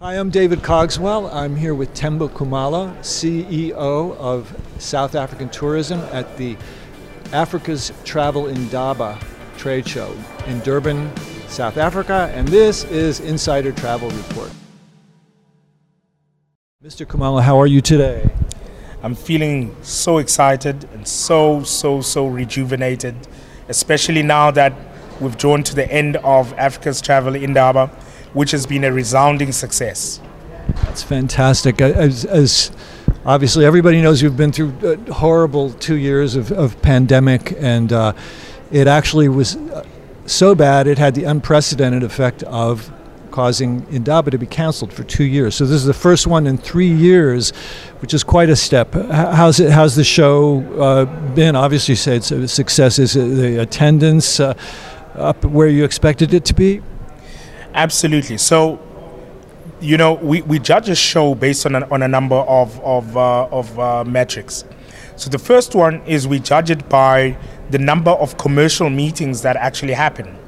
Hi, I'm David Cogswell. I'm here with Themba Khumalo, CEO of South African Tourism at the Africa's Travel Indaba trade show in Durban, South Africa, and this is Insider Travel Report. Mr. Khumalo, how are you today? I'm feeling so excited and so, so, so rejuvenated, especially now that we've drawn to the end of Africa's Travel Indaba which has been a resounding success. That's fantastic. As, as obviously everybody knows, you've been through a horrible two years of, of pandemic, and uh, it actually was uh, so bad it had the unprecedented effect of causing Indaba to be canceled for two years. So this is the first one in three years, which is quite a step. How's it? How's the show uh, been? Obviously, you say it's a success. Is the attendance uh, up where you expected it to be? Absolutely. So, you know, we, we judge a show based on a, on a number of, of, uh, of uh, metrics. So, the first one is we judge it by the number of commercial meetings that actually happen.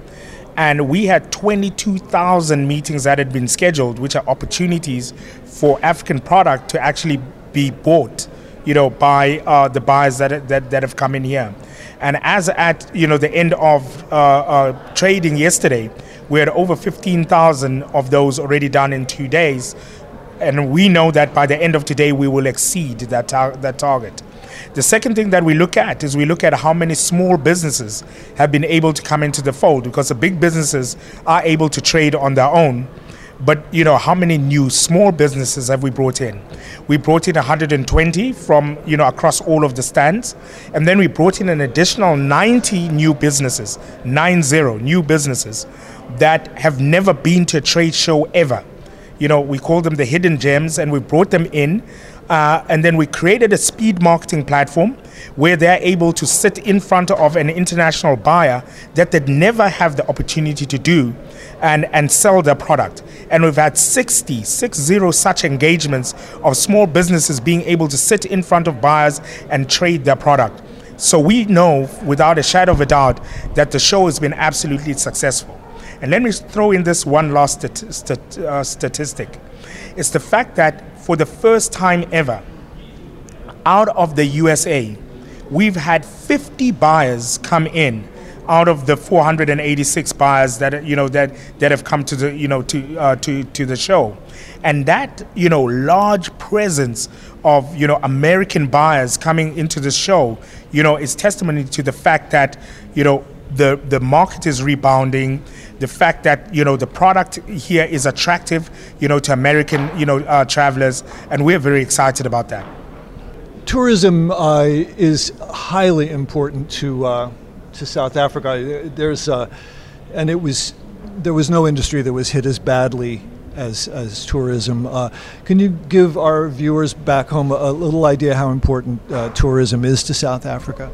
And we had 22,000 meetings that had been scheduled, which are opportunities for African product to actually be bought, you know, by uh, the buyers that, that, that have come in here. And as at, you know, the end of uh, uh, trading yesterday, we had over 15,000 of those already done in two days. And we know that by the end of today, we will exceed that, tar- that target. The second thing that we look at is we look at how many small businesses have been able to come into the fold because the big businesses are able to trade on their own. But you know, how many new small businesses have we brought in? We brought in 120 from you know across all of the stands, and then we brought in an additional 90 new businesses, nine zero new businesses that have never been to a trade show ever. You know, we call them the hidden gems, and we brought them in. Uh, and then we created a speed marketing platform where they're able to sit in front of an international buyer that they'd never have the opportunity to do and, and sell their product. And we've had 60, 60 such engagements of small businesses being able to sit in front of buyers and trade their product. So we know without a shadow of a doubt that the show has been absolutely successful. And let me throw in this one last stat- stat- uh, statistic. It's the fact that for the first time ever, out of the USA, we've had 50 buyers come in out of the 486 buyers that you know that that have come to the you know to uh, to to the show, and that you know large presence of you know American buyers coming into the show, you know, is testimony to the fact that you know the the market is rebounding the fact that you know the product here is attractive, you know, to American you know uh, travelers, and we're very excited about that. Tourism uh, is highly important to uh, to South Africa. There's uh, and it was there was no industry that was hit as badly as, as tourism. Uh, can you give our viewers back home a, a little idea how important uh, tourism is to South Africa?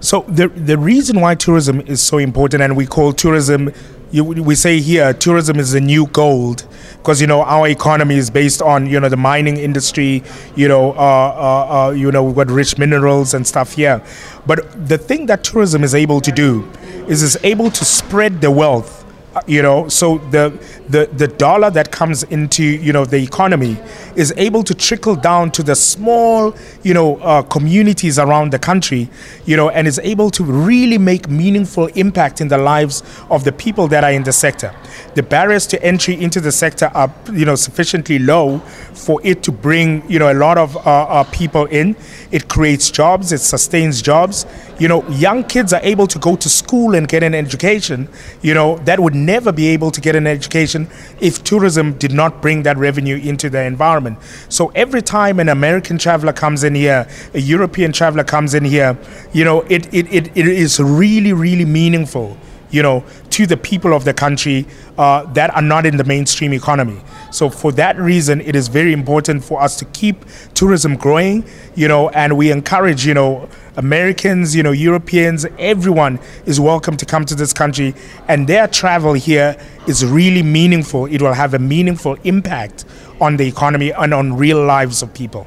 So the the reason why tourism is so important, and we call tourism, you, we say here, tourism is the new gold, because you know our economy is based on you know the mining industry, you know, uh, uh, uh, you know we've got rich minerals and stuff here, but the thing that tourism is able to do is is able to spread the wealth you know so the, the the dollar that comes into you know the economy is able to trickle down to the small you know uh, communities around the country you know and is able to really make meaningful impact in the lives of the people that are in the sector. The barriers to entry into the sector are you know sufficiently low for it to bring you know a lot of uh, uh, people in. It creates jobs it sustains jobs you know young kids are able to go to school and get an education you know that would never be able to get an education if tourism did not bring that revenue into the environment. So every time an American traveler comes in here, a European traveler comes in here, you know, it, it, it, it is really, really meaningful you know, to the people of the country uh, that are not in the mainstream economy. So for that reason, it is very important for us to keep tourism growing, you know, and we encourage, you know, Americans, you know, Europeans, everyone is welcome to come to this country, and their travel here is really meaningful. It will have a meaningful impact on the economy and on real lives of people.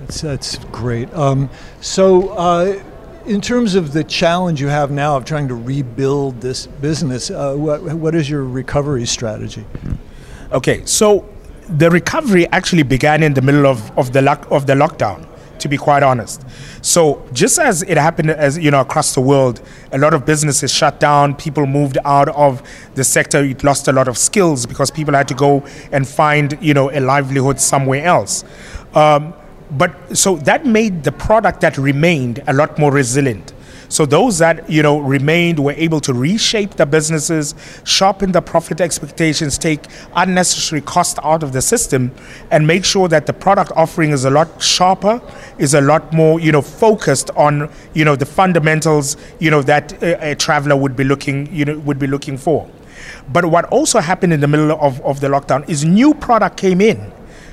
That's, that's great. Um, so, uh, in terms of the challenge you have now of trying to rebuild this business, uh, what, what is your recovery strategy? Okay, so the recovery actually began in the middle of, of the lock, of the lockdown to be quite honest. So just as it happened as you know across the world, a lot of businesses shut down, people moved out of the sector, it lost a lot of skills because people had to go and find you know a livelihood somewhere else. Um, but so that made the product that remained a lot more resilient. So those that you know remained were able to reshape the businesses, sharpen the profit expectations, take unnecessary cost out of the system, and make sure that the product offering is a lot sharper, is a lot more you know focused on you know the fundamentals you know that a, a traveler would be looking you know would be looking for. But what also happened in the middle of, of the lockdown is new product came in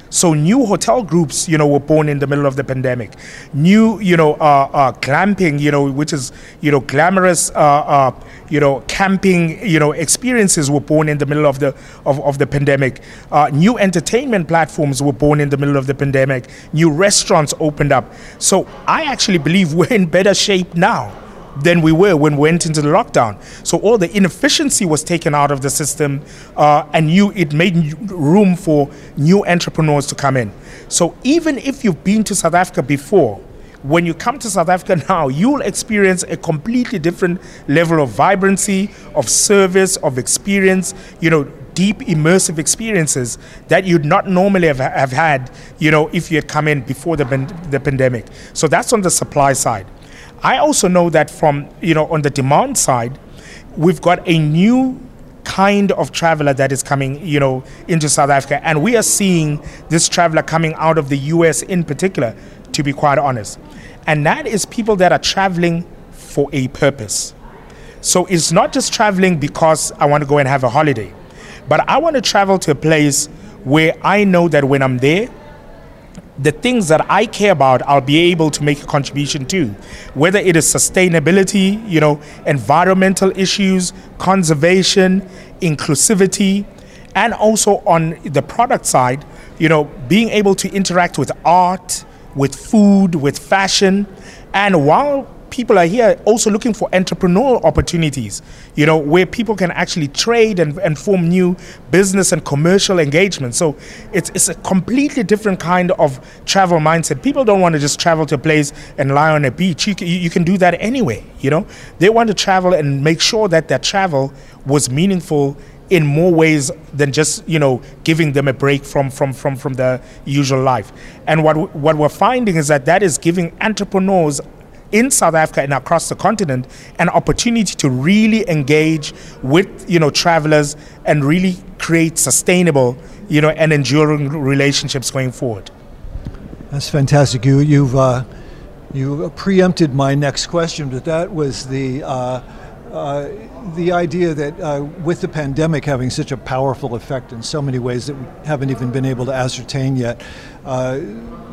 so new hotel groups, you know, were born in the middle of the pandemic. New, you know, uh, uh, glamping, you know, which is, you know, glamorous, uh, uh, you know, camping, you know, experiences were born in the middle of the of, of the pandemic. Uh, new entertainment platforms were born in the middle of the pandemic. New restaurants opened up. So I actually believe we're in better shape now than we were when we went into the lockdown. So all the inefficiency was taken out of the system, uh, and you it made room for new entrepreneurs to come in. So even if you've been to South Africa before, when you come to South Africa now, you'll experience a completely different level of vibrancy, of service, of experience. You know, deep immersive experiences that you'd not normally have, have had, you know, if you had come in before the, the pandemic. So that's on the supply side. I also know that from, you know, on the demand side, we've got a new kind of traveler that is coming, you know, into South Africa. And we are seeing this traveler coming out of the US in particular, to be quite honest. And that is people that are traveling for a purpose. So it's not just traveling because I want to go and have a holiday, but I want to travel to a place where I know that when I'm there, the things that I care about, I'll be able to make a contribution to, whether it is sustainability, you know, environmental issues, conservation, inclusivity, and also on the product side, you know, being able to interact with art, with food, with fashion, and while people are here also looking for entrepreneurial opportunities, you know, where people can actually trade and, and form new business and commercial engagements. So it's, it's a completely different kind of travel mindset. People don't want to just travel to a place and lie on a beach. You can, you can do that anyway, you know. They want to travel and make sure that their travel was meaningful in more ways than just you know giving them a break from from from from the usual life and what what we're finding is that that is giving entrepreneurs in South Africa and across the continent an opportunity to really engage with you know travelers and really create sustainable you know and enduring relationships going forward. That's fantastic. You you've uh, you preempted my next question, but that was the. Uh, uh, the idea that uh, with the pandemic having such a powerful effect in so many ways that we haven't even been able to ascertain yet, uh,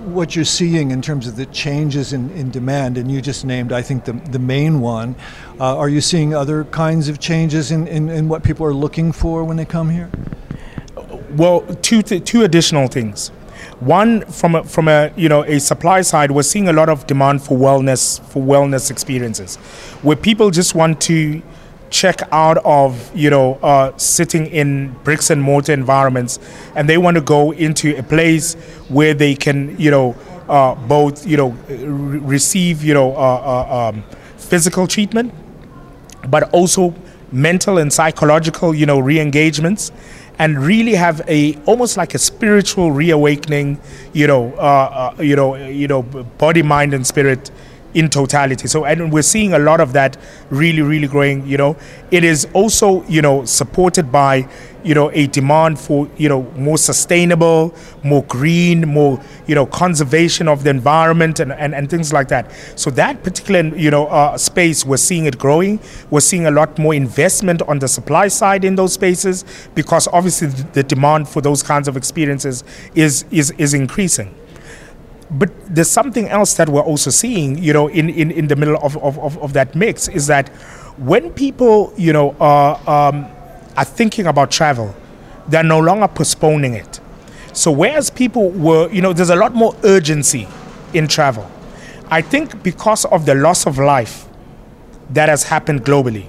what you're seeing in terms of the changes in, in demand, and you just named, I think, the, the main one. Uh, are you seeing other kinds of changes in, in, in, what people are looking for when they come here? Well, two, th- two additional things. One, from a, from a you know a supply side, we're seeing a lot of demand for wellness for wellness experiences, where people just want to check out of you know uh, sitting in bricks and mortar environments, and they want to go into a place where they can you know uh, both you know re- receive you know uh, uh um, physical treatment, but also mental and psychological you know re-engagements and really have a almost like a spiritual reawakening you know uh, uh, you know you know body mind and spirit in totality. So, and we're seeing a lot of that really, really growing. You know, it is also you know supported by you know a demand for you know more sustainable, more green, more you know conservation of the environment and and, and things like that. So that particular you know uh, space, we're seeing it growing. We're seeing a lot more investment on the supply side in those spaces because obviously the demand for those kinds of experiences is is is increasing but there's something else that we're also seeing, you know, in, in, in the middle of, of, of, that mix is that when people, you know, are, um, are thinking about travel, they're no longer postponing it. So whereas people were, you know, there's a lot more urgency in travel. I think because of the loss of life that has happened globally,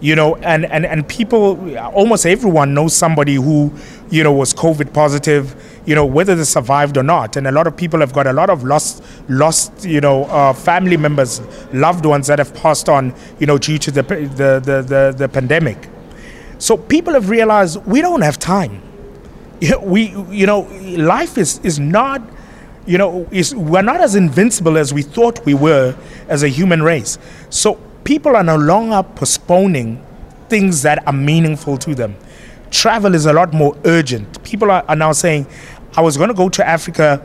you know, and, and, and people, almost everyone knows somebody who, you know, was COVID positive, you know, whether they survived or not. And a lot of people have got a lot of lost, lost, you know, uh, family members, loved ones that have passed on, you know, due to the, the, the, the, the pandemic. So people have realized we don't have time. We, you know, life is, is not, you know, is, we're not as invincible as we thought we were as a human race. So people are no longer postponing things that are meaningful to them. Travel is a lot more urgent. People are, are now saying, I was going to go to Africa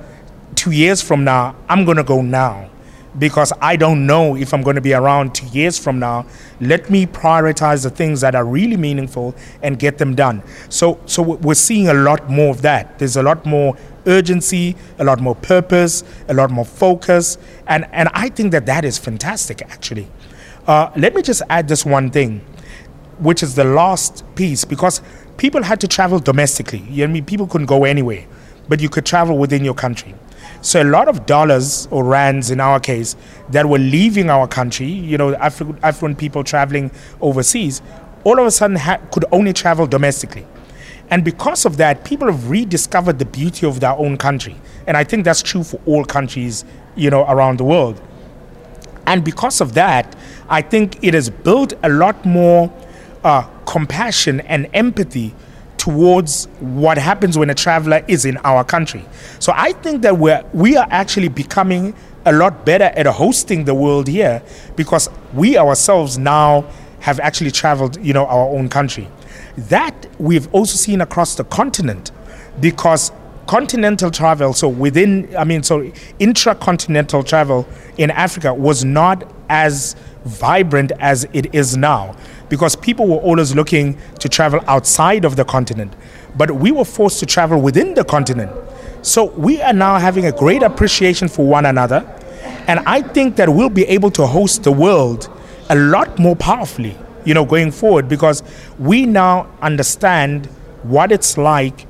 two years from now, I'm going to go now because I don't know if I'm going to be around two years from now. Let me prioritize the things that are really meaningful and get them done. So, so we're seeing a lot more of that. There's a lot more urgency, a lot more purpose, a lot more focus, and and I think that that is fantastic, actually. Uh, let me just add this one thing, which is the last piece, because people had to travel domestically. You know, I mean, people couldn't go anywhere, but you could travel within your country. So a lot of dollars or rands in our case that were leaving our country, you know, affluent people traveling overseas, all of a sudden ha- could only travel domestically. And because of that, people have rediscovered the beauty of their own country. And I think that's true for all countries, you know, around the world. And because of that, I think it has built a lot more uh, compassion and empathy towards what happens when a traveler is in our country. So I think that we're, we are actually becoming a lot better at hosting the world here because we ourselves now have actually traveled, you know, our own country. That we've also seen across the continent because continental travel, so within, I mean, so intracontinental travel in Africa was not as vibrant as it is now because people were always looking to travel outside of the continent. But we were forced to travel within the continent. So we are now having a great appreciation for one another. And I think that we'll be able to host the world a lot more powerfully, you know, going forward because we now understand what it's like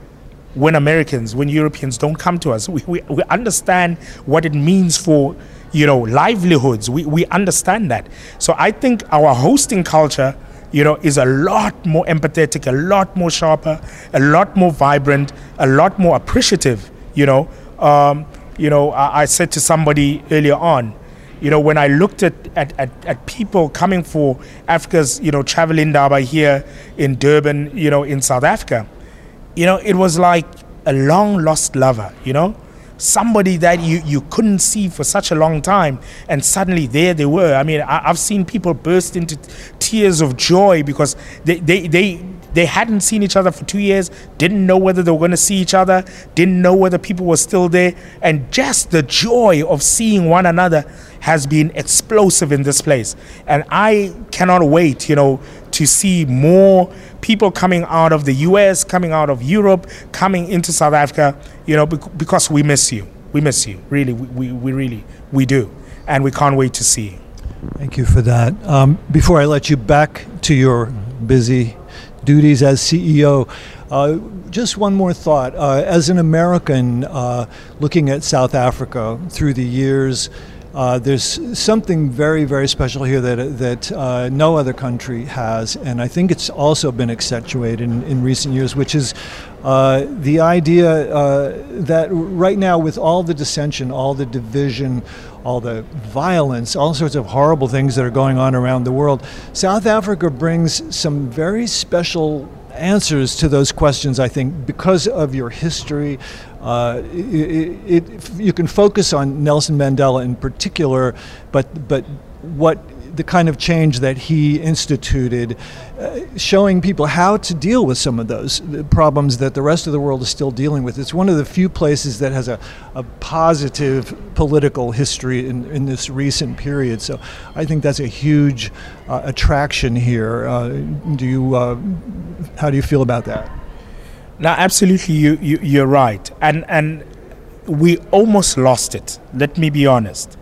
when Americans, when Europeans don't come to us. We, we, we understand what it means for, you know, livelihoods. We, we understand that. So I think our hosting culture, you know, is a lot more empathetic, a lot more sharper, a lot more vibrant, a lot more appreciative, you know. Um, you know, I, I said to somebody earlier on, you know, when I looked at, at, at, at, people coming for Africa's, you know, travel indaba here in Durban, you know, in South Africa, you know, it was like a long lost lover, you know, somebody that you, you couldn't see for such a long time, and suddenly there they were. I mean, I, have seen people burst into tears of joy because they, they, they, they hadn't seen each other for two years, didn't know whether they were going to see each other, didn't know whether people were still there. And just the joy of seeing one another has been explosive in this place. And I cannot wait, you know, to see more people coming out of the US, coming out of Europe, coming into South Africa, you know, because we miss you. We miss you. Really, we, we really, we do. And we can't wait to see you. Thank you for that. Um, before I let you back to your busy duties as CEO, uh, just one more thought. Uh, as an American uh, looking at South Africa through the years, uh, there's something very, very special here that that uh, no other country has, and I think it's also been accentuated in, in recent years, which is uh, the idea uh, that right now, with all the dissension, all the division, all the violence, all sorts of horrible things that are going on around the world, South Africa brings some very special answers to those questions, I think, because of your history. Uh, it, it, you can focus on Nelson Mandela in particular, but, but what the kind of change that he instituted, uh, showing people how to deal with some of those problems that the rest of the world is still dealing with. It's one of the few places that has a, a positive political history in, in this recent period. So I think that's a huge uh, attraction here. Uh, do you, uh, how do you feel about that? Now, absolutely, you, you, you're right. And, and we almost lost it, let me be honest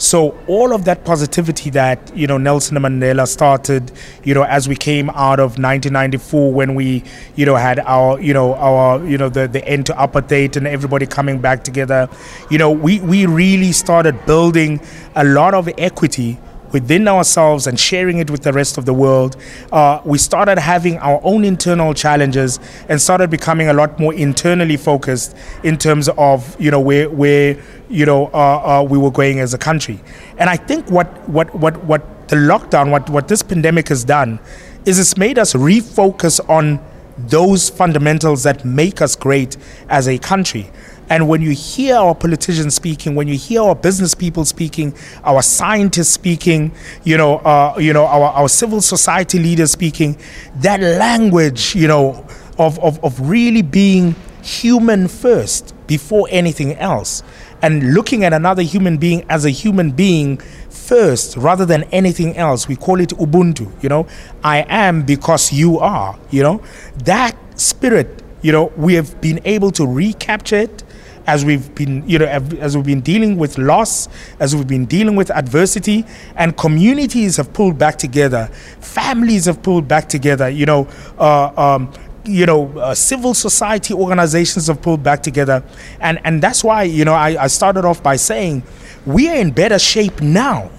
so all of that positivity that you know Nelson Mandela started, you know, as we came out of 1994 when we you know had our you know our you know the the end to apartheid and everybody coming back together, you know, we we really started building a lot of equity within ourselves and sharing it with the rest of the world. Uh, we started having our own internal challenges and started becoming a lot more internally focused in terms of you know where where you know uh, uh, we were going as a country. And I think what what what what the lockdown, what what this pandemic has done, is it's made us refocus on those fundamentals that make us great as a country. And when you hear our politicians speaking, when you hear our business people speaking, our scientists speaking, you know, uh, you know, our, our civil society leaders speaking, that language, you know, of, of, of really being human first before anything else and looking at another human being as a human being first rather than anything else. We call it Ubuntu, you know. I am because you are, you know. That spirit, you know, we have been able to recapture it as we've been, you know, as we've been dealing with loss, as we've been dealing with adversity, and communities have pulled back together, families have pulled back together, you know, uh, um, you know, uh, civil society organizations have pulled back together. And, and that's why, you know, I, I started off by saying we are in better shape now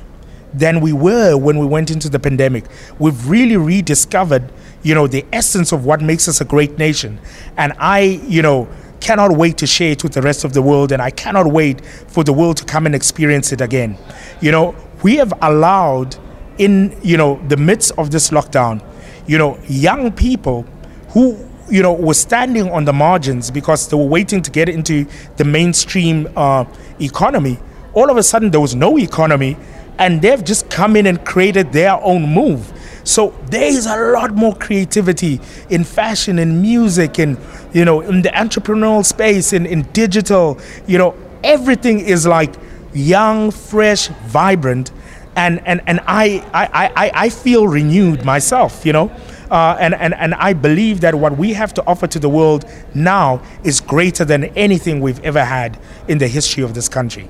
than we were when we went into the pandemic. We've really rediscovered, you know, the essence of what makes us a great nation. And I, you know, cannot wait to share it with the rest of the world. And I cannot wait for the world to come and experience it again. You know, we have allowed in, you know, the midst of this lockdown, you know, young people who you know were standing on the margins because they were waiting to get into the mainstream uh, economy all of a sudden there was no economy and they've just come in and created their own move so there is a lot more creativity in fashion in music and you know in the entrepreneurial space in, in digital you know everything is like young fresh vibrant and and, and I, I, I, I feel renewed myself you know uh, and, and, and I believe that what we have to offer to the world now is greater than anything we've ever had in the history of this country.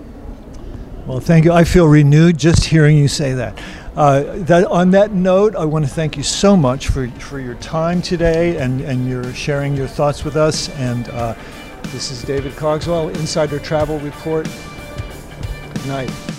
Well, thank you. I feel renewed just hearing you say that. Uh, that on that note, I want to thank you so much for, for your time today and, and your sharing your thoughts with us. And uh, this is David Cogswell, Insider Travel Report. Good night.